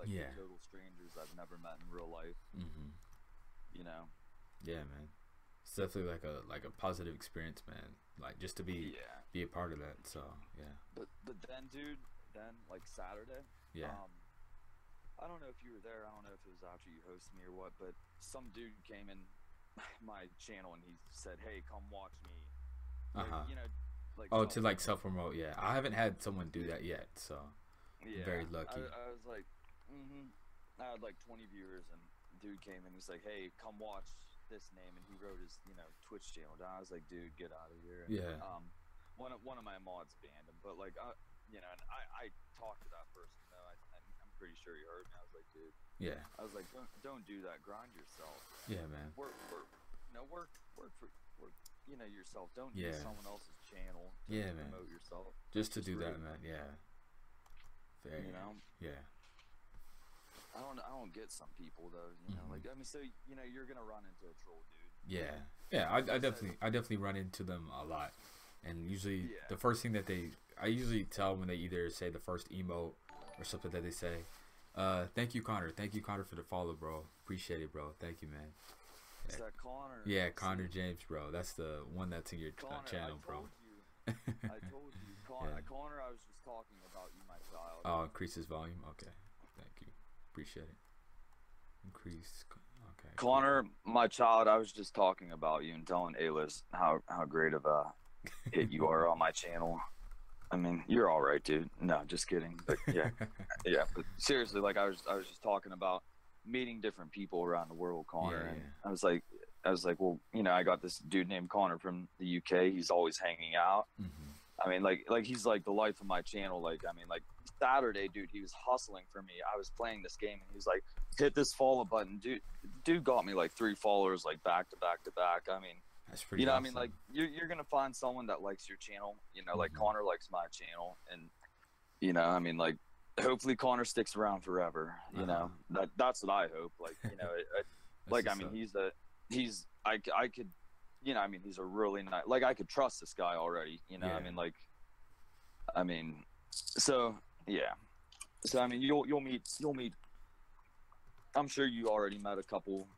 like Yeah. total strangers I've never met in real life. hmm You know. Yeah, man. It's definitely like a like a positive experience, man. Like just to be Yeah. be a part of that. So yeah, But but then, dude, then like Saturday. yeah, Um, I don't know if you were there. I don't know if it was after you hosted me or what. But some dude came in my channel and he said, "Hey, come watch me." uh huh. You know, like Oh, to like self-promote. self promote. Yeah, I haven't had someone do that yet. So Yeah, very lucky. I, I was like, hmm I had like 20 viewers, and dude came in. And he's like, "Hey, come watch this name," and he wrote his, you know, Twitch channel down. I was like, "Dude, get out of here." And, Yeah. Um, one of one of my mods banned him, but like, I, you know, and I I talked to that person though. I, I'm, I'm pretty sure he heard me. I was like, dude, yeah, I was like, don't don't do that. Grind yourself. yeah, man. Work work, you know, work work for work. You know yourself. Don't Yeah. use someone else's channel to Yeah, man. promote yourself. Just to do that, man. Yeah. You know. Yeah. I don't I don't get some people though, you know, Mhm. like I mean, so you know, you're gonna run into a troll dude. Yeah. Yeah. I, I definitely I definitely run into them a lot, and usually Yeah. the first thing that they I usually tell when they either say the first emote or something that they say. Uh, thank you, Connor. Thank you, Connor, for the follow, bro. Appreciate it, bro. Thank you, man. Is that Connor? Yeah, Connor James, bro. That's the one that's in your uh, Connor, channel, I bro. you. I told you, Connor. Yeah. Connor, I was just talking about you, my child. Oh, increase his volume. Okay. Appreciate it. Increase. Okay. Connor, my child, I was just talking about you and telling A-list how how great of a hit you are on my channel. I mean, you're all right, dude. No, just kidding. But yeah, yeah. But seriously, like I was, I was just talking about meeting different people around the world, Connor. Yeah, and yeah. I was like, I was like, well, you know, I got this dude named Connor from the UK. He's always hanging out. Mhm. I mean, like, like he's like the life of my channel. Like, I mean, like Saturday, dude, he was hustling for me. I was playing this game, and he was like, hit this follow button, dude. Dude got me like three followers, like back to back to back. I mean, That's pretty. you know, I mean, like you're you're gonna find someone that likes your channel. You know, like Mhm. Connor likes my channel, and you know, I mean, like hopefully Connor sticks around forever. You Uh-huh. know, that that's what I hope. Like, you know, it, it, like I mean, he's a he's I I could, you know, I mean, he's a really nice. Like I could trust this guy already. You know, Yeah. I mean, like, I mean, so yeah, so I mean, you'll you'll meet you'll meet. I'm sure you already met a couple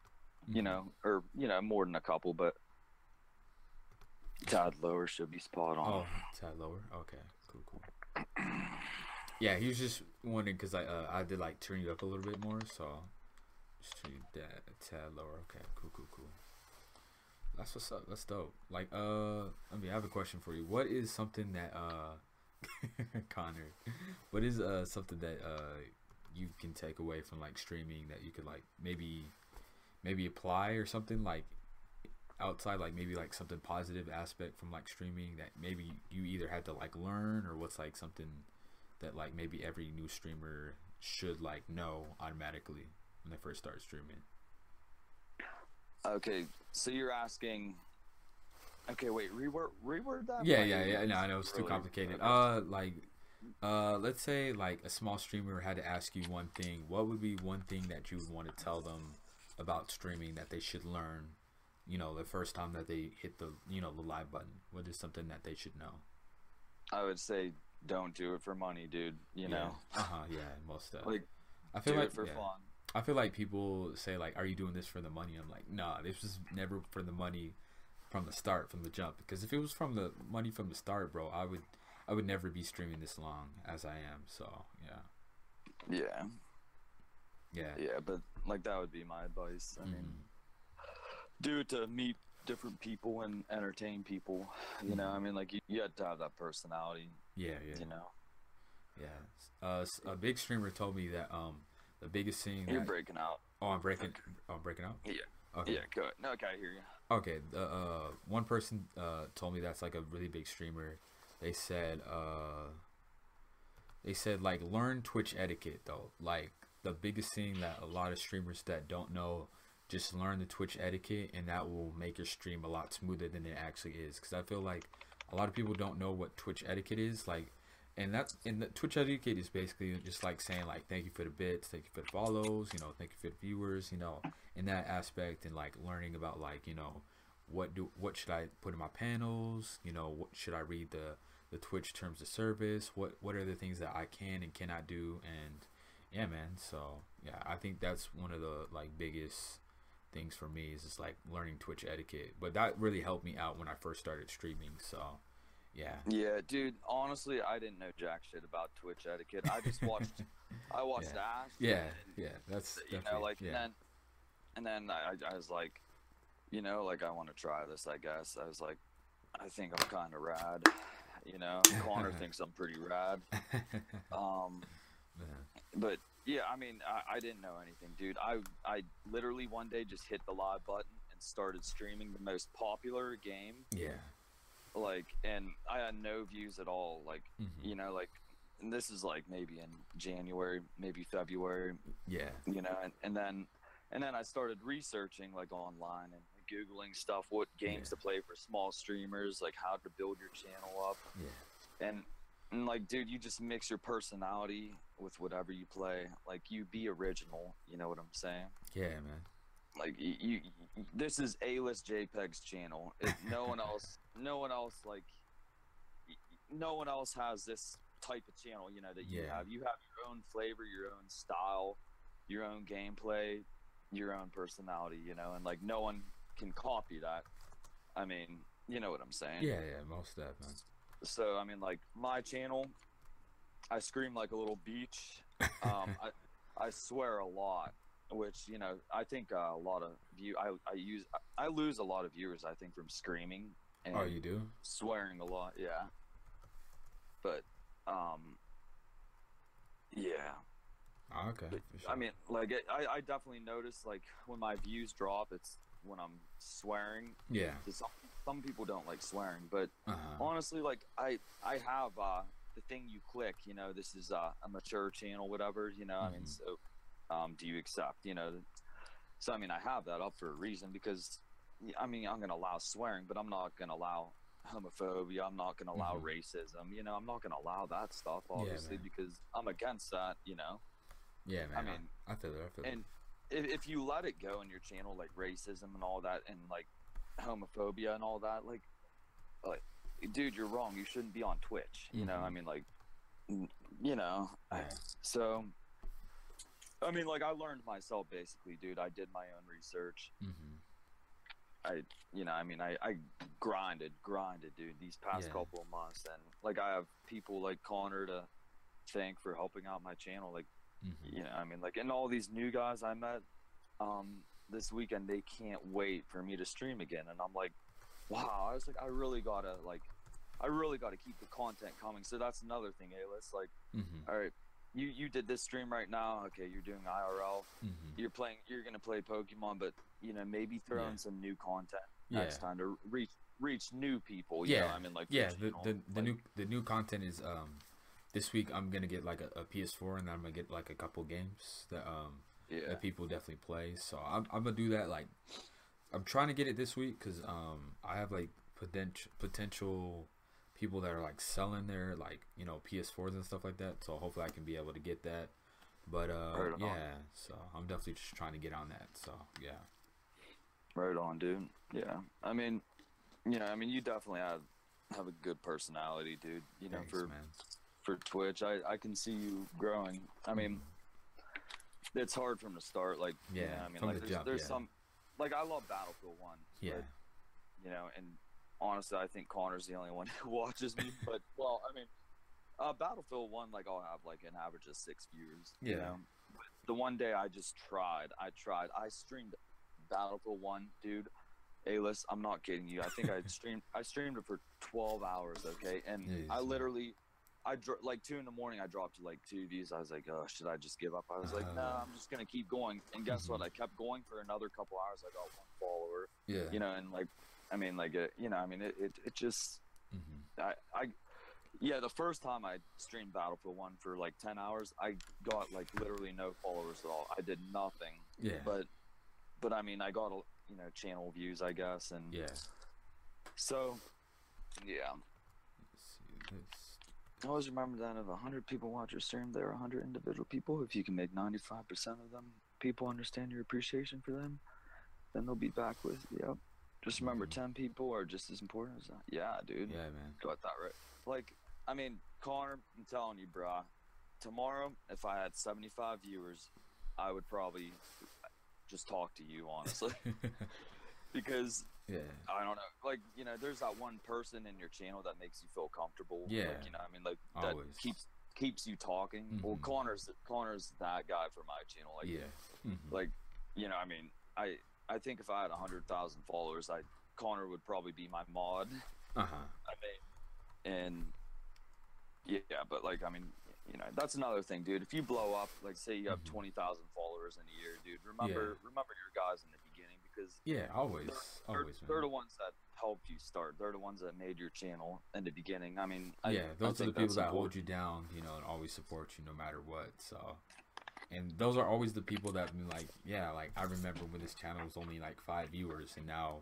you Mhm. know, or you know, more than a couple, but Todd Lower should be spot on. Oh, tad lower. Okay, cool, cool. Yeah, he was just wondering because I uh, I did like turn you up a little bit more, so just turn you that a tad lower. Okay, cool, cool, cool. That's what's up. That's dope. Like, uh, I mean, I have a question for you. What is something that uh, Connor? What is uh something that uh you can take away from like streaming that you could like maybe maybe apply or something like outside like maybe like something positive aspect from like streaming that maybe you either had to like learn or what's like something that like maybe every new streamer should like know automatically when they first start streaming Okay, so you're asking. Okay, wait, reword reword that. yeah yeah yeah no i know it's too complicated okay. uh like uh let's say like a small streamer had to ask you one thing what would be one thing that you would want to tell them about streaming that they should learn you know the first time that they hit the you know the live button what is something that they should know I would say don't do it for money, dude. You know, uh-huh yeah most stuff like i feel do like it for yeah. fun. I feel like people say like, "Are you doing this for the money?" I'm like, "Nah, this was never for the money from the start, from the jump. Because if it was from the money from the start, bro, I would, I would never be streaming this long as I am. So yeah, Yeah, yeah, yeah, but like that would be my advice. I mean, Mhm. do it to meet different people and entertain people. You know, I mean, like you, you have to have that personality. yeah, yeah, You know, yeah. Uh, a big streamer told me that um, the biggest thing. you're That, breaking out. oh, I'm breaking. Oh, I'm breaking out. Yeah. Okay. Yeah, go ahead. No, okay, I hear you. Okay, the uh, one person uh, told me that's like a really big streamer. They said uh, they said like learn Twitch etiquette though. Like the biggest thing that a lot of streamers that don't know, just learn the Twitch etiquette, and that will make your stream a lot smoother than it actually is. Because I feel like a lot of people don't know what Twitch etiquette is. Like, and that's in the Twitch etiquette is basically just like saying like thank you for the bits, thank you for the follows, you know, thank you for the viewers, you know, in that aspect, and like learning about like you know what do what should I put in my panels, you know, what should I read the the Twitch terms of service, what what are the things that I can and cannot do, and yeah, man. So yeah, I think that's one of the like biggest things for me is just like learning Twitch etiquette. But that really helped me out when I first started streaming. So yeah. Yeah, dude. Honestly, I didn't know jack shit about Twitch etiquette. I just watched. I watched Yeah. Ash. Yeah, and, yeah, that's you know, like yeah. and then, and then I, I was like, you know, like I want to try this. I guess I was like, I think I'm kind of rad. You know, Connor thinks I'm pretty rad. Um, Yeah. but yeah, I mean, I, I didn't know anything, dude. I I literally one day just hit the live button and started streaming the most popular game, yeah. Like, and I had no views at all. Like, Mhm. you know, like, and this is like maybe in January, maybe February, Yeah. you know, and, and then and then I started researching like online and googling stuff, what games Yeah. to play for small streamers, like how to build your channel up, Yeah. and and like dude you just mix your personality with whatever you play like you be original you know what i'm saying Yeah, man. Like you, you, this is a-list jpeg's channel it, no one else no one else like no one else has this type of channel you know that you Yeah. have you have your own flavor your own style your own gameplay your own personality you know and like no one can copy that i mean you know what i'm saying Yeah, yeah, most man. so I mean, like my channel, I scream like a little beach. Um, I I swear a lot, which you know I think uh, a lot of view I I use I lose a lot of viewers I think from screaming and Oh, you do? swearing a lot. Yeah, but um, yeah. Oh, okay. But, sure. I mean, like it, I I definitely notice like when my views drop, it's when I'm swearing. yeah Some some people don't like swearing, but Uh-huh. honestly like i i have uh the thing you click you know this is uh, a mature channel whatever you know i mean Mhm. so um do you accept you know so i mean i have that up for a reason because I mean i'm gonna allow swearing but i'm not gonna allow homophobia i'm not gonna allow Mhm. racism you know i'm not gonna allow that stuff obviously man. because i'm against that you know Yeah, man. I mean, I, feel it. I feel it. and if, if you let it go in your channel like racism and all that and like homophobia and all that like like dude you're wrong you shouldn't be on twitch you know i Mhm. mean like you know Yeah. so i mean like i learned myself basically dude. I did my own research. Hmm i you know i mean i i grinded grinded dude these past Yeah. couple of months. And like i have people like connor to thank for helping out my channel. Like hmm you know i mean like and all these new guys i met um this weekend they can't wait for me to stream again. And i'm like wow. I was like i really gotta like i really gotta keep the content coming. So that's another thing a-list. Like hmm all right you you did this stream right now okay you're doing irl hmm you're playing you're gonna play pokemon but you know maybe throw Yeah. in some new content Yeah. next time to reach reach new people you Yeah. know i mean like Yeah, the, the, the like- new the new content is um this week I'm gonna get like a, a PS4 and then I'm gonna get like a couple games that um yeah that people definitely play. So I'm, I'm gonna do that. Like, I'm trying to get it this week because um I have like potential potential people that are like selling their like you know PS4s and stuff like that. So hopefully I can be able to get that. But uh Right yeah, so I'm definitely just trying to get on that. So yeah, Right on, dude. Yeah. I mean, you know, I mean, you definitely have have a good personality, dude. You know, thanks, for man. for Twitch, I I can see you growing. I mean, it's hard from the start. Like, you Yeah, know, I mean, like the there's, jump, there's yeah. some, like I love Battlefield One. Yeah, but, you know, and honestly, I think Connor's the only one who watches me. But well, I mean, uh, Battlefield One, like I'll have like an average of six viewers. You Yeah. know? The one day I just tried. I tried. I streamed Battlefield One, dude. A list. I'm not kidding you. I think I streamed. I streamed it for 12 hours. Okay, and Jeez, I literally. I dro- like two in the morning. I dropped to like two views. I was like, "Oh, should I just give up?" I was like, "No, Uh. I'm just gonna keep going." And guess what? I kept going for another couple hours. I got one follower yeah, you know, and like, I mean, like, it, you know, I mean, it, it, it just, hmm I, I, yeah, the first time I streamed Battlefield One for like ten hours, I got like literally no followers at all. I did nothing, yeah, but, but I mean, I got a, you know, channel views, I guess, and yeah. so, yeah. Let's see this. I always remember that if hundred people watch your stream, there are hundred individual people. If you can make ninety-five percent of them people understand your appreciation for them, then they'll be back with yep. Just remember, ten people are just as important as that. Yeah, dude. Yeah, man. got that right. Like, I mean, Connor, I'm telling you, brah, tomorrow, if I had 75 viewers, I would probably just talk to you honestly, because yeah. I don't know, like you know, there's that one person in your channel that makes you feel comfortable. Yeah. like, you know, I mean, like that Always. keeps keeps you talking. Well, Mhm. Connor's Connor's that guy for my channel. Like, yeah. Mhm. like you know, I mean, I I think if I had hundred thousand followers, I Connor would probably be my mod. Uh huh. I mean, and yeah, but like, I mean, you know, that's another thing, dude. If you blow up, like, say you have Mhm. twenty thousand followers in a year, dude, remember remember your guys in the beginning because Yeah. Always. they're, Always. they're Man. the ones that helped you start. They're the ones that made your channel in the beginning. I mean, yeah, I those are the people that hold you down, you know, and always support you no matter what. So, and those are always the people that been like, yeah, like I remember when this channel was only like five viewers, and now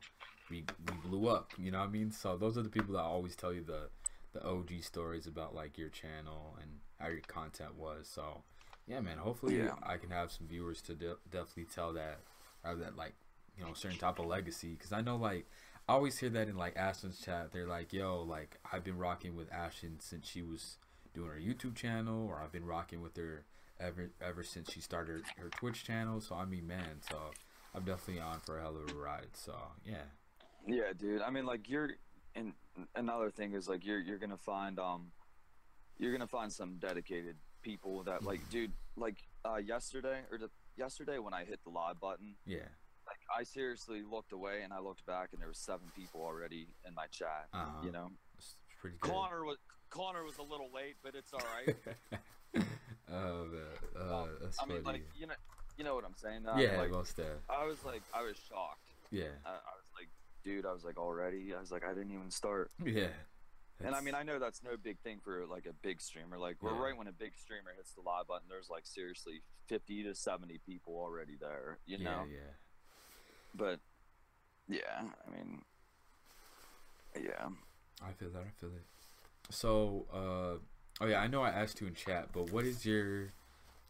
we we blew up. You know what I mean? So those are the people that always tell you the the OG stories about like your channel and how your content was. So, yeah, man. Hopefully, Yeah. I can have some viewers to de- definitely tell that that like you know certain type of legacy because I know like I always hear that in like Ashton's chat. They're like, "Yo, like I've been rocking with Ashton since she was doing her YouTube channel, or I've been rocking with her ever ever since she started her Twitch channel." So I mean, man, so I'm definitely on for a hell of a ride. So yeah, Yeah, dude. I mean, like you're, and another thing is like you're you're gonna find um, you're gonna find some dedicated people that like, dude, like uh, yesterday or the, yesterday when I hit the live button, yeah, like I seriously looked away and I looked back and there was seven people already in my chat. Uh-huh. You know, it's pretty good. Connor was Connor was a little late, but it's all right. oh man, uh, that's I mean, like you know, you know what I'm saying? Yeah, like, most def. I was like, I was shocked. Yeah, I, I was like, dude, I was like already. I was like, I didn't even start. yeah. And I mean, I know that's no big thing for like a big streamer. Like we're Yeah. right when a big streamer hits the live button, there's like seriously 50 to 70 people already there. You yeah, know, yeah. but yeah, I mean, yeah. I feel that. I feel it. So, uh, oh yeah, I know I asked you in chat, but what is your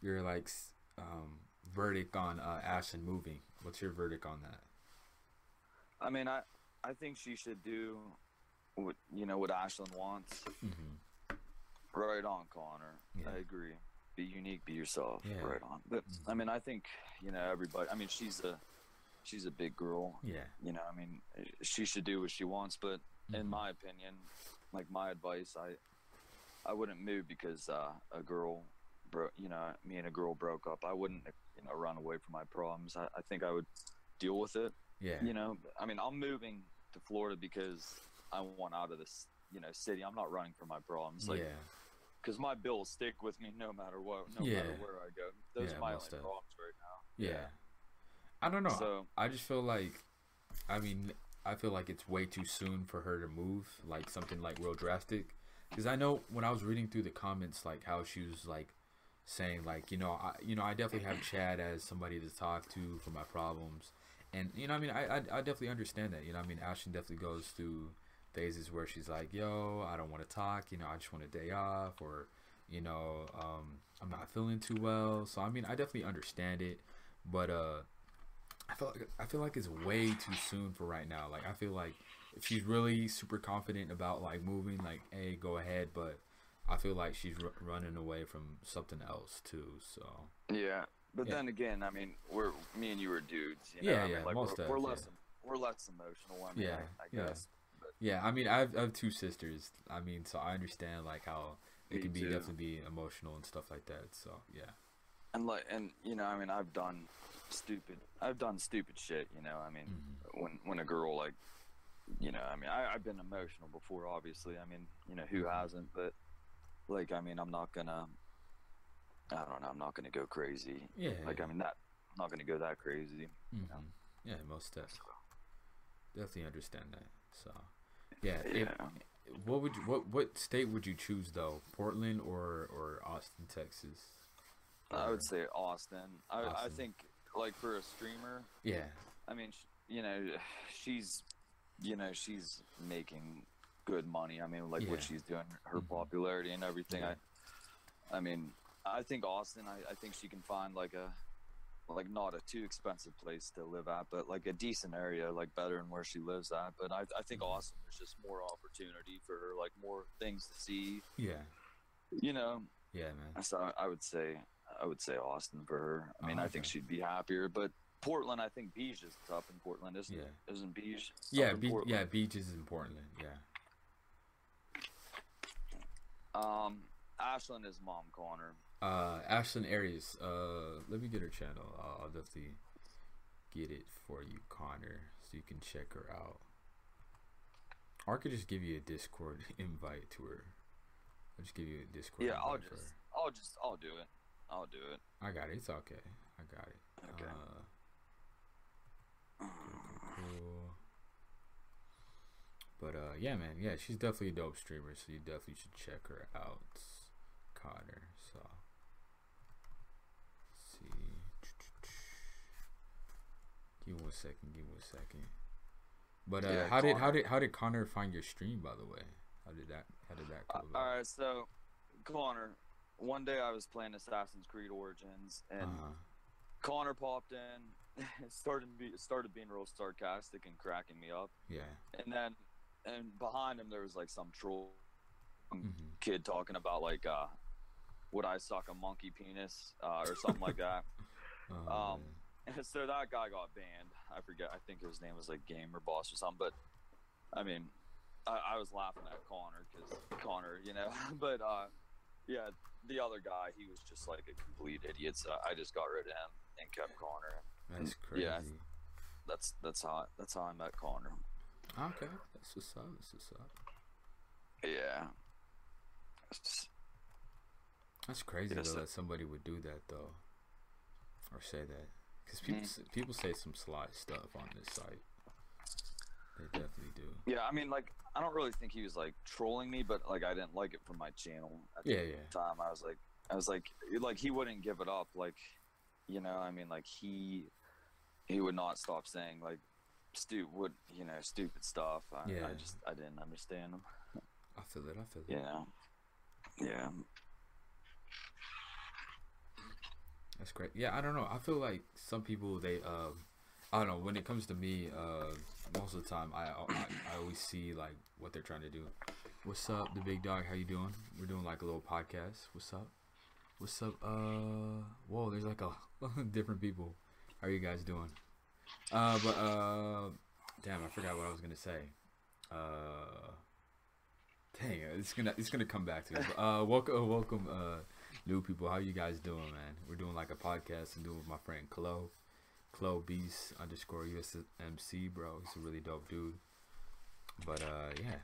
your like um, verdict on uh, Ashton moving? What's your verdict on that? I mean, I I think she should do what you know what Ashlyn wants. Mm-hmm. Right on, Connor. Yeah. I agree. Be unique, be yourself. Yeah. Right on. But I Mhm. mean, I think you know everybody. I mean, she's a she's a big girl. Yeah. You know, I mean, she should do what she wants. But in Mhm. my opinion, like my advice, I I wouldn't move because uh, a girl broke. You know, me and a girl broke up. I wouldn't you know run away from my problems. I, I think I would deal with it. Yeah. You know, I mean, I'm moving to Florida because I want out of this you know city. I'm not running from my problems. Like yeah. because my bills stick with me no matter what, no Yeah. matter where I go. Those Yeah, are my only problems right now. Yeah. I don't know. So I just feel like, I mean, I feel like it's way too soon for her to move, like something like real drastic. Because I know when I was reading through the comments, like how she was like saying, like you know, I you know, I definitely have Chad as somebody to talk to for my problems, and you know, I mean, I I, I definitely understand that. You know, I mean, Ashton definitely goes through phases where she's like, yo, I don't want to talk. You know, I just want a day off, or you know, um, I'm not feeling too well. So I mean, I definitely understand it, but uh. I feel like I feel like it's way too soon for right now. Like I feel like if she's really super confident about like moving, like hey, go ahead. But I feel like she's r- running away from something else too. So yeah, but Yeah. then again, I mean, we're me and you are dudes. You know? Yeah, I mean, yeah, like, most we're, def, we're yeah. less we're less emotional. I mean, Yeah, I, I yeah. guess. But yeah, I mean I have, I have two sisters. I mean, so I understand like how it Me can be too. definitely be emotional and stuff like that. So yeah, and like and you know, I mean, I've done stupid. I've done stupid shit. You know, I mean, Mhm. when when a girl like, you know, I mean, I, I've been emotional before. Obviously, I mean, you know, who Mhm. hasn't? But like, I mean, I'm not gonna. I don't know. I'm not gonna go crazy. yeah, Like, I mean, that. I'm not gonna go that crazy. hmm yeah, most steps. Definitely understand that. So yeah, if, Yeah. what would you, what what state would you choose though? Portland or or Austin, Texas? I would say Austin. I, I think like for a streamer, Yeah, I mean, you know, she's, you know, she's making good money. I mean, like what she's doing, her Mhm. popularity and everything. Yeah. I, I mean, I think Austin. I, I think she can find like a, like not a too expensive place to live at, but like a decent area, like better than where she lives at. But I, I think Mhm. Austin there's just more opportunity for her, like more things to see. yeah, You know, Yeah, man. So I would say I would say Austin for her. I mean, Oh, I think she'd be happier, but Portland, I think Beige is up in Portland, isn't Yeah. it? Isn't Yeah, be- yeah, beaches in Portland. Yeah. Um, Ashland is mom Connor. Uh, Ashlyn Arias. Uh, let me get her channel. I'll, I'll definitely get it for you, Connor, so you can check her out. Or I could just give you a Discord invite to her. I'll just give you a Discord. Yeah, I'll just. I'll just, I'll do it. I'll do it. I got it. It's okay. I got it. Okay. Uh, cool. But uh, yeah, man, yeah, she's definitely a dope streamer, so you definitely should check her out, Connor. So, let's see, give me one second. Give me one second. But uh, Yeah, how did how did how did Connor find your stream? By the way, how did that how did that Uh, come all about? right, so Connor, one day I was playing Assassin's Creed Origins, and Uh-huh. Connor popped in. Started be started being real sarcastic and cracking me up, Yeah. and then and behind him there was like some troll hmm kid talking about like uh would I suck a monkey penis uh, or something like that. Oh, Um. And so that guy got banned. I forget. I think his name was like Gamer Boss or something. But I mean, I, I was laughing at Connor because Connor, you know. but uh, yeah, the other guy, he was just like a complete idiot. So I just got rid of him and kept Connor. That's crazy. yeah. That's that's how that's how I met Connor. Okay, that's what's up. That's what's up. Yeah. That's crazy though that somebody would do that though, or say that, because people Mm. people say some sly stuff on this site. They definitely do. Yeah, I mean, like, I don't really think he was like trolling me, but like, I didn't like it from my channel. At the Yeah, yeah. time, I was like, I was like, like he wouldn't give it up. Like, you know, I mean, like he, he would not stop saying like, stu, would you know, stupid stuff. I, Yeah. I just, I didn't understand him. I feel it. I feel it. Yeah, yeah, That's great. Yeah, I don't know. I feel like some people they um, I don't know. When it comes to me, uh, most of the time I, I I always see like what they're trying to do. What's up, the big dog? How you doing? We're doing like a little podcast. What's up? What's up? Uh, whoa, there's like a different people. How are you guys doing? Uh, but uh, damn, I forgot what I was gonna say. Uh, dang, it's gonna it's gonna come back to me. But, uh, welcome, welcome, uh, new people. How you guys doing, man? We're doing like a podcast and doing with my friend Chloe, Chloe Beast underscore USMC, bro. He's a really dope dude. But uh, yeah,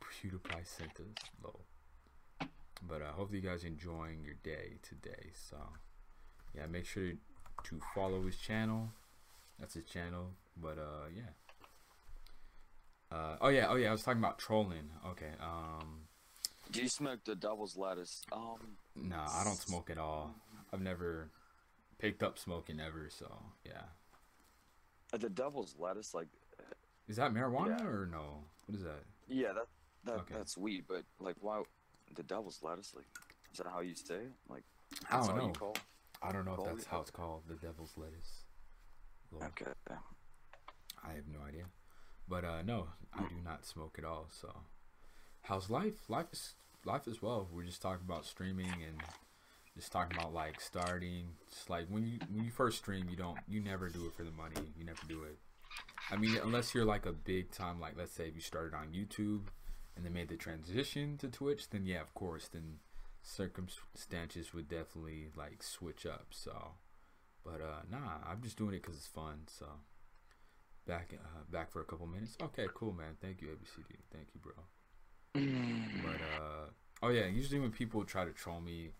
PewDiePie sent us low. But uh, hopefully you guys enjoying your day today. So yeah, make sure to follow his channel. That's his channel. But uh, yeah. Uh, oh yeah, oh yeah. I was talking about trolling. Okay. Um, Do you smoke the devil's lettuce? Um, nah, I don't smoke at all. I've never picked up smoking ever. So yeah. uh, the devil's lettuce, like, Is that marijuana Yeah. or no? What is that? yeah, that that Okay. that's weed. But like, why the devil's lettuce? Like, is that how you say it? Like, I don't know. You call? it? I don't know if that's how it's called. The devil's lettuce. Okay. I have no idea. But uh no, I do not smoke at all, so how's life? Life is life as well. We're just talking about streaming and just talking about like starting just like when you when you first stream you don't you never do it for the money. You never do it. I mean unless you're like a big time like let's say if you started on YouTube and then made the transition to Twitch, then yeah, of course, then circumstances would definitely like switch up. So but uh nah, I'm just doing it cuz it's fun, so back uh, back for a couple minutes. Okay, cool, man. Thank you, ABCD. Thank you, bro. But uh, oh yeah. Usually when people try to troll me,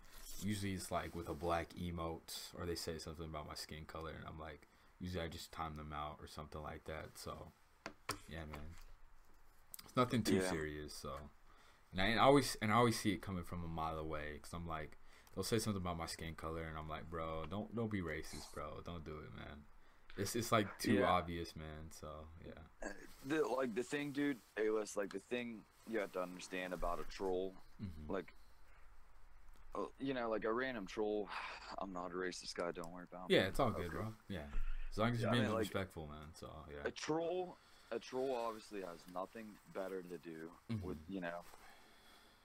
usually it's like with a black emote or they say something about my skin color, and I'm like, usually I just time them out or something like that. So yeah, man. It's nothing too Yeah. serious. So and I, and I always and I always see it coming from a mile away because I'm like. They'll say something about my skin color, and I'm like, bro, don't don't be racist, bro. Don't do it, man. It's it's like too Yeah. obvious, man. So yeah. the like the thing, dude. A-list, like the thing you have to understand about a troll, hmm like, uh, you know, like a random troll. I'm not a racist guy. Don't worry about. Me. Yeah, it's all good, Okay. bro. Yeah, as long as you're Yeah, I being mean, like- respectful, man. So yeah. A troll, a troll obviously has nothing better to do Mhm. with you know.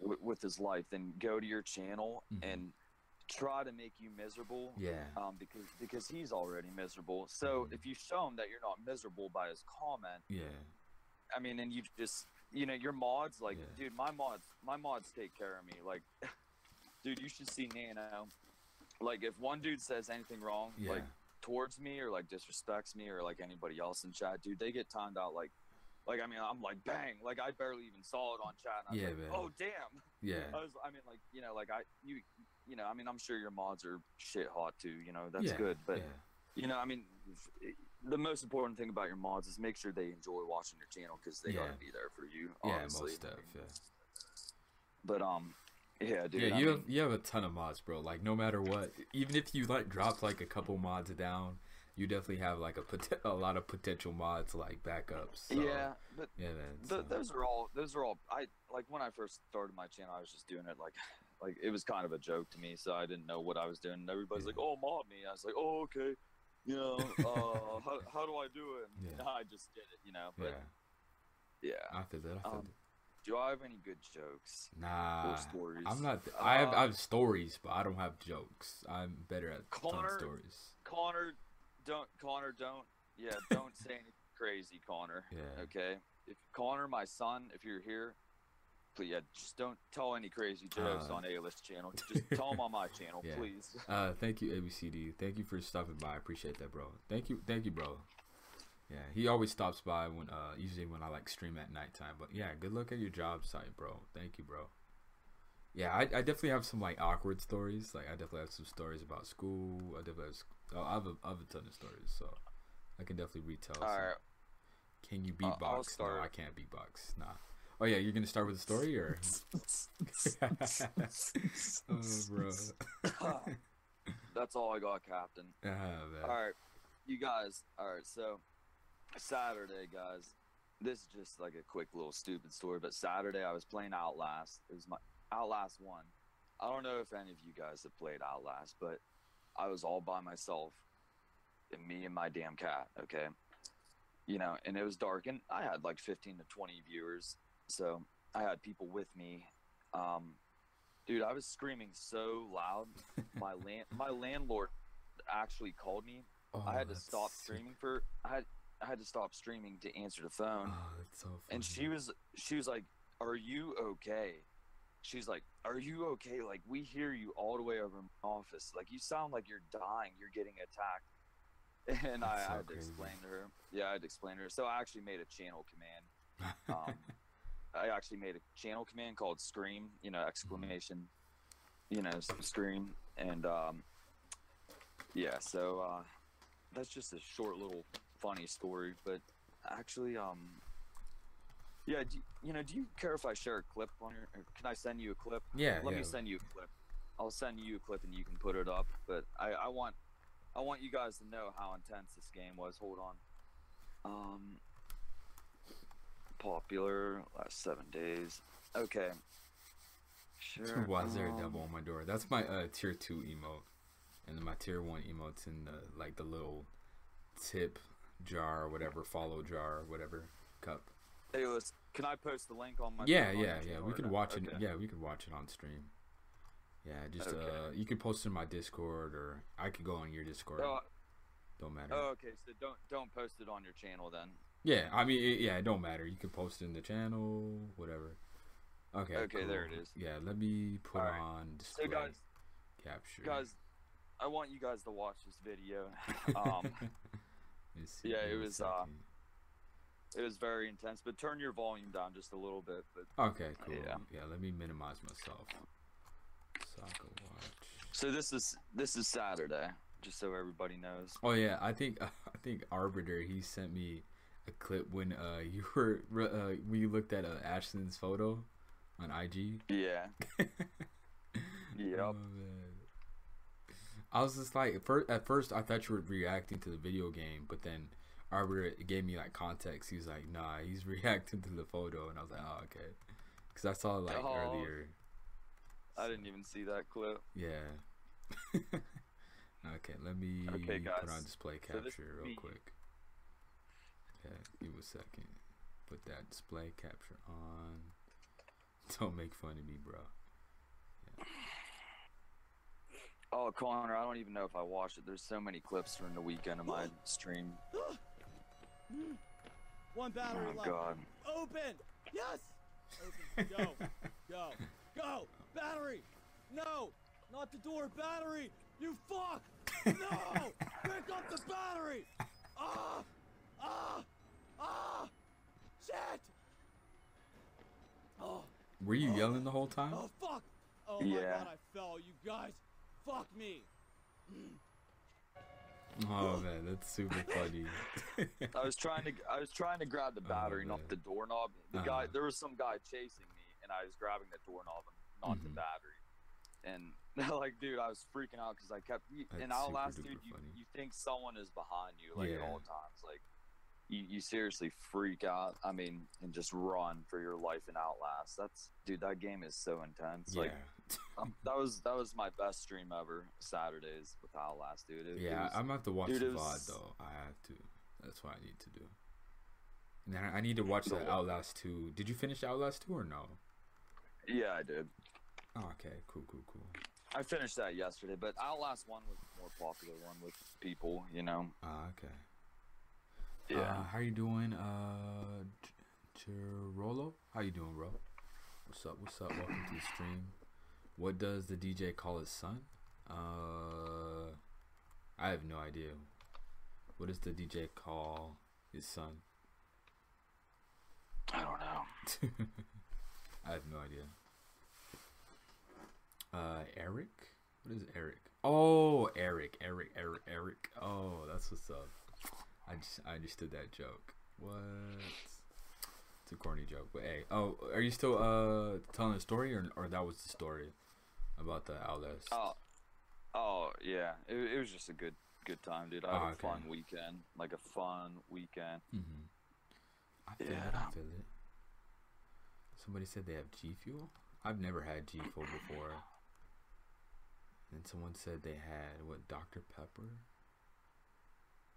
W- with his life then go to your channel Mhm. and try to make you miserable. Yeah. Um, because because he's already miserable. So Mhm. if you show him that you're not miserable by his comment, Yeah. I mean, and you just, you know, your mods, like, Yeah. dude, my mods, my mods take care of me. Like, dude, you should see Nano. Like, if one dude says anything wrong, Yeah. like towards me or like disrespects me or like anybody else in chat, dude, they get timed out. Like, like I mean, I'm like, bang, like I barely even saw it on chat. And I Yeah, like, man. oh damn. Yeah. I was, I mean, like, you know, like I, you, you know, I mean, I'm sure your mods are shit hot too. You know, that's yeah. good, but yeah. you know, I mean, the most important thing about your mods is make sure they enjoy watching your channel because they Yeah. gotta be there for you. Yeah, Honestly. most stuff. Yeah. But um, yeah, dude. yeah, I you mean, have you have a ton of mods, bro. Like no matter what, even if you like drop like a couple mods down, you definitely have like a pot- a lot of potential mods like backups. So, yeah, but yeah, man. th- so- those are all. Those are all. I like when I first started my channel, I was just doing it like, like it was kind of a joke to me, so I didn't know what I was doing. And everybody's Yeah. like, "Oh, mod me." I was like, "Oh, okay." You know, uh, how, how do I do it? And Yeah. I just did it, you know. But yeah, yeah. I feel that. I feel Um, Do I have any good jokes that. Nah, or stories? I'm not. I have Uh, I have stories, but I don't have jokes. I'm better at telling Connor- stories. Connor, don't Connor, don't yeah, don't say anything crazy, Connor. Yeah. Okay. If Connor, my son, if you're here, please yeah, just don't tell any crazy jokes Uh, on A List channel. Just tell them on my channel, Yeah. please. Uh, thank you, ABCD. Thank you for stopping by. I appreciate that, bro. Thank you, thank you, bro. Yeah, he always stops by when, uh, usually when I like stream at nighttime. But yeah, good luck at your job site, bro. Thank you, bro. Yeah, I, I definitely have some like awkward stories. Like I definitely have some stories about school. I definitely have, oh, I have a, I have a ton of stories, so I can definitely retell. All some. right. Can you beatbox? I'll no. I can't beatbox. Nah. Oh yeah, you're gonna start with a story or? oh, bro. That's all I got, Captain. Ah, man. All right, you guys. All right, so Saturday, guys. This is just like a quick little stupid story, but Saturday I was playing Outlast. It was my Outlast one. I don't know if any of you guys have played Outlast, but I was all by myself, and me and my damn cat. Okay, you know, and it was dark, and I had like 15 to 20 viewers, so I had people with me. Um, dude, I was screaming so loud. My land, my landlord actually called me Oh, I had to stop sick. streaming for I had I had to stop streaming to answer the phone. Oh, so funny. and she was she was like, "Are you okay?" She's like, "Are you okay? Like we hear you all the way over my office. Like you sound like you're dying. You're getting attacked." And I, so I had to crazy. explain to her. Yeah, I had to explain to her. So I actually made a channel command. Um, I actually made a channel command called Scream. You know, exclamation. You know, scream and um, yeah. So uh, that's just a short little funny story, but actually, um, yeah, do, you know, do you care if I share a clip on your? Or can I send you a clip? yeah, Let yeah. me send you a clip. I'll send you a clip and you can put it up. But I, I want, I want you guys to know how intense this game was. Hold on. Um, popular last seven days. Okay. Sure. Why is there a um, devil on my door? That's my uh, tier two emote, and then my tier one emote's in the like the little tip jar or whatever, follow jar or whatever cup. Hey, can I post the link on my? yeah, yeah, yeah. We not? watch it. Yeah, we could watch it on stream. Yeah, just Okay. uh, you could post it in my Discord, or I could go on your Discord. Oh, don't matter. oh, okay. So don't don't post it on your channel then. yeah, I mean, it, yeah, it don't matter. You can post it in the channel, whatever. Okay. Okay, there it is. Yeah, let me put Alright. on display So guys, capture. guys, I want you guys to watch this video. Um, see, yeah, it was, uh. It was very intense, but turn your volume down just a little bit. But Okay, cool. yeah. Yeah. let me minimize myself. So I can watch. so this is this is Saturday, just so everybody knows. Oh yeah, I think I think Arbiter he sent me a clip when uh you were uh, when you looked at uh, Ashton's photo on IG. Yeah. Yep. Oh. I was just like, first, at first I thought you were reacting to the video game, but then Arbiter gave me like context. He was like, "Nah, he's reacting to the photo," and I was like, "Oh, okay," because I saw it like Oh. earlier. I didn't even see that clip. Yeah. okay, let me Okay, put on display capture would real be- quick. Yeah, give me a second. Put that display capture on. Don't make fun of me, bro. Oh, Connor, I don't even know if I watched it. There's so many clips from the weekend of my stream. One battery Oh left. God. Open. Yes. Open. Go. Go. Go. Battery. No. Not the door. Battery. You fuck. No. Pick up the battery. Ah. Ah. Ah. Shit. Oh. Were you yelling the whole time? Oh fuck. Oh my Yeah. god, I fell. You guys. Fuck me. Oh man, that's super funny. I was trying to I was trying to grab the Oh, battery, man. not the doorknob. The Uh-huh. guy there was some guy chasing me and I was grabbing the doorknob and not the Mhm. battery. And like dude, I was freaking out because I kept That's Outlast, super dude, you, funny. you think someone is behind you like at Yeah. all times. Like you, you seriously freak out. I mean, and just run for your life and Outlast. That's dude, that game is so intense. yeah, Like um, that was that was my best stream ever. Saturdays with Outlast, dude. It, it yeah. was- I'm gonna have to watch dude, the it VOD was- though. I have to. That's what I need to do. And then I need to watch the Outlast 2. Did you finish Outlast 2 or no? yeah, I did. Oh, okay, cool, cool, cool. I finished that yesterday, but Outlast One was the more popular one with people. You know. Ah, okay. Yeah. Uh, how you doing, uh, Ch- Chirolo? How you doing, bro? What's up? What's up? Welcome to the stream. What does the DJ call his son? Uh, I have no idea. What does the DJ call his son? I don't know. I have no idea. Uh, Eric? What is Eric? Oh, Eric, Eric, Eric, Eric. Oh, that's what's up. I just I understood that joke. What? It's a corny joke, but hey. Oh, are you still uh telling a story, or or that was the story about the Outlast? Oh, oh yeah. It, it was just a good good time, dude. I had Oh, a okay. fun weekend, like a fun weekend. Mm-hmm. I feel it. I feel it. Somebody said they have G Fuel. I've never had G Fuel before. And someone said they had what Dr Pepper.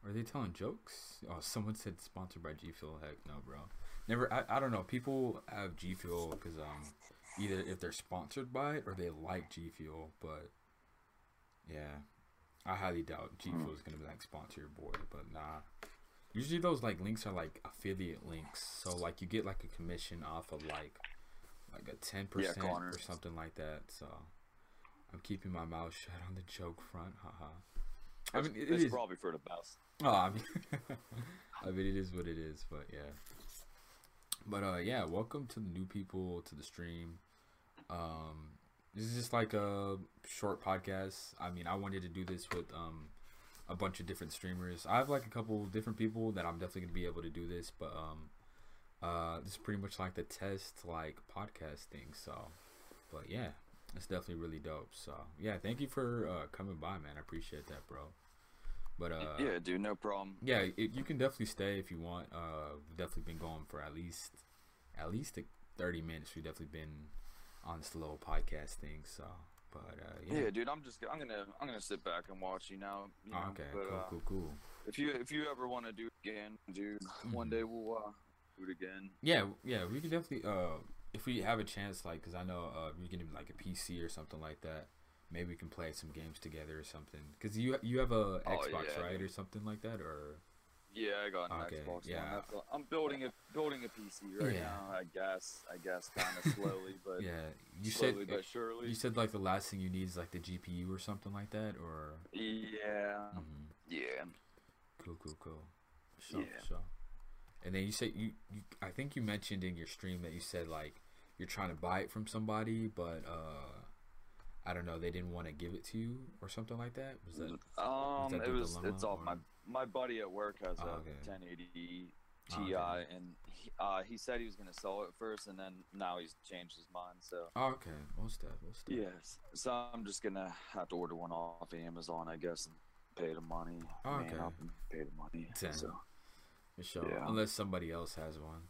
Are they telling jokes? Oh, someone said sponsored by G Fuel. Heck no, bro. Never. I, I don't know. People have G Fuel because um either if they're sponsored by it or they like G Fuel. But yeah, I highly doubt G Fuel is gonna be like sponsor your boy. But nah. Usually those like links are like affiliate links, so like you get like a commission off of like like a ten percent or something like that. So I'm keeping my mouth shut on the joke front. Haha. I mean, it it's is. probably for the best. Oh, I mean, I mean, it is what it is. But yeah. But uh, yeah. Welcome to the new people to the stream. Um, this is just like a short podcast. I mean, I wanted to do this with um a bunch of different streamers. I have like a couple different people that I'm definitely gonna be able to do this, but um, uh, this is pretty much like the test like podcast thing. So, but yeah, it's definitely really dope. So yeah, thank you for uh coming by, man. I appreciate that, bro. But uh, yeah, dude, no problem. yeah, it, you can definitely stay if you want. Uh, we've definitely been going for at least at least thirty minutes. We've definitely been on this little podcast thing. So, but uh, yeah. Yeah. dude, I'm just I'm gonna I'm gonna sit back and watch you now. You know, Oh, okay, but, cool, uh, cool, cool. If you if you ever want to do it again, dude, one Mhm. day we'll uh, do it again. Yeah, yeah, we can definitely. Uh, if we have a chance, like, cause I know uh, we can like a PC or something like that. Maybe we can play some games together or something. Cause you you have a Oh, Xbox, yeah, right, dude. or something like that, or Yeah, I got an Okay, Xbox yeah. One. I'm building a building a PC right Yeah. now. I guess I guess kind of slowly, but yeah. You said but surely. you said like the last thing you need is like the GPU or something like that, or. yeah, Mhm. yeah. Cool, cool, cool. Sure, Yeah. sure. And then you said you, you, I think you mentioned in your stream that you said like you're trying to buy it from somebody, but uh, I don't know, they didn't want to give it to you or something like that. Was that? Um, that it was it's off or- my my buddy at work has Oh, a okay. 1080 Oh, Ti, okay. and he, uh, he said he was gonna sell it first, and then now he's changed his mind. So Oh, okay. Most stuff. Most stuff. yes, so I'm just gonna have to order one off Amazon, I guess, and pay the money. Oh, okay. pay the money. Damn. So For sure. Yeah. Unless somebody else has one,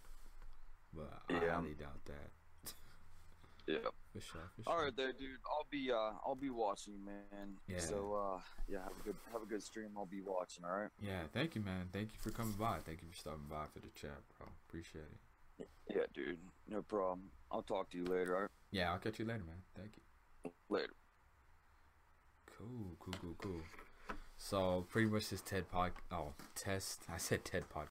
but I Yeah. highly doubt that. yeah. For sure. For sure. All right, there, dude. I'll be uh, I'll be watching, man. Yeah. So uh, yeah, have a good have a good stream. I'll be watching. All right. Yeah. Thank you, man. Thank you for coming by. Thank you for stopping by for the chat, bro. Appreciate it. Yeah, dude. No problem. I'll talk to you later. All right? Yeah, I'll catch you later, man. Thank you. Later. Cool, cool, cool, cool. So pretty much this TED pod. Oh, test. I said TED podcast.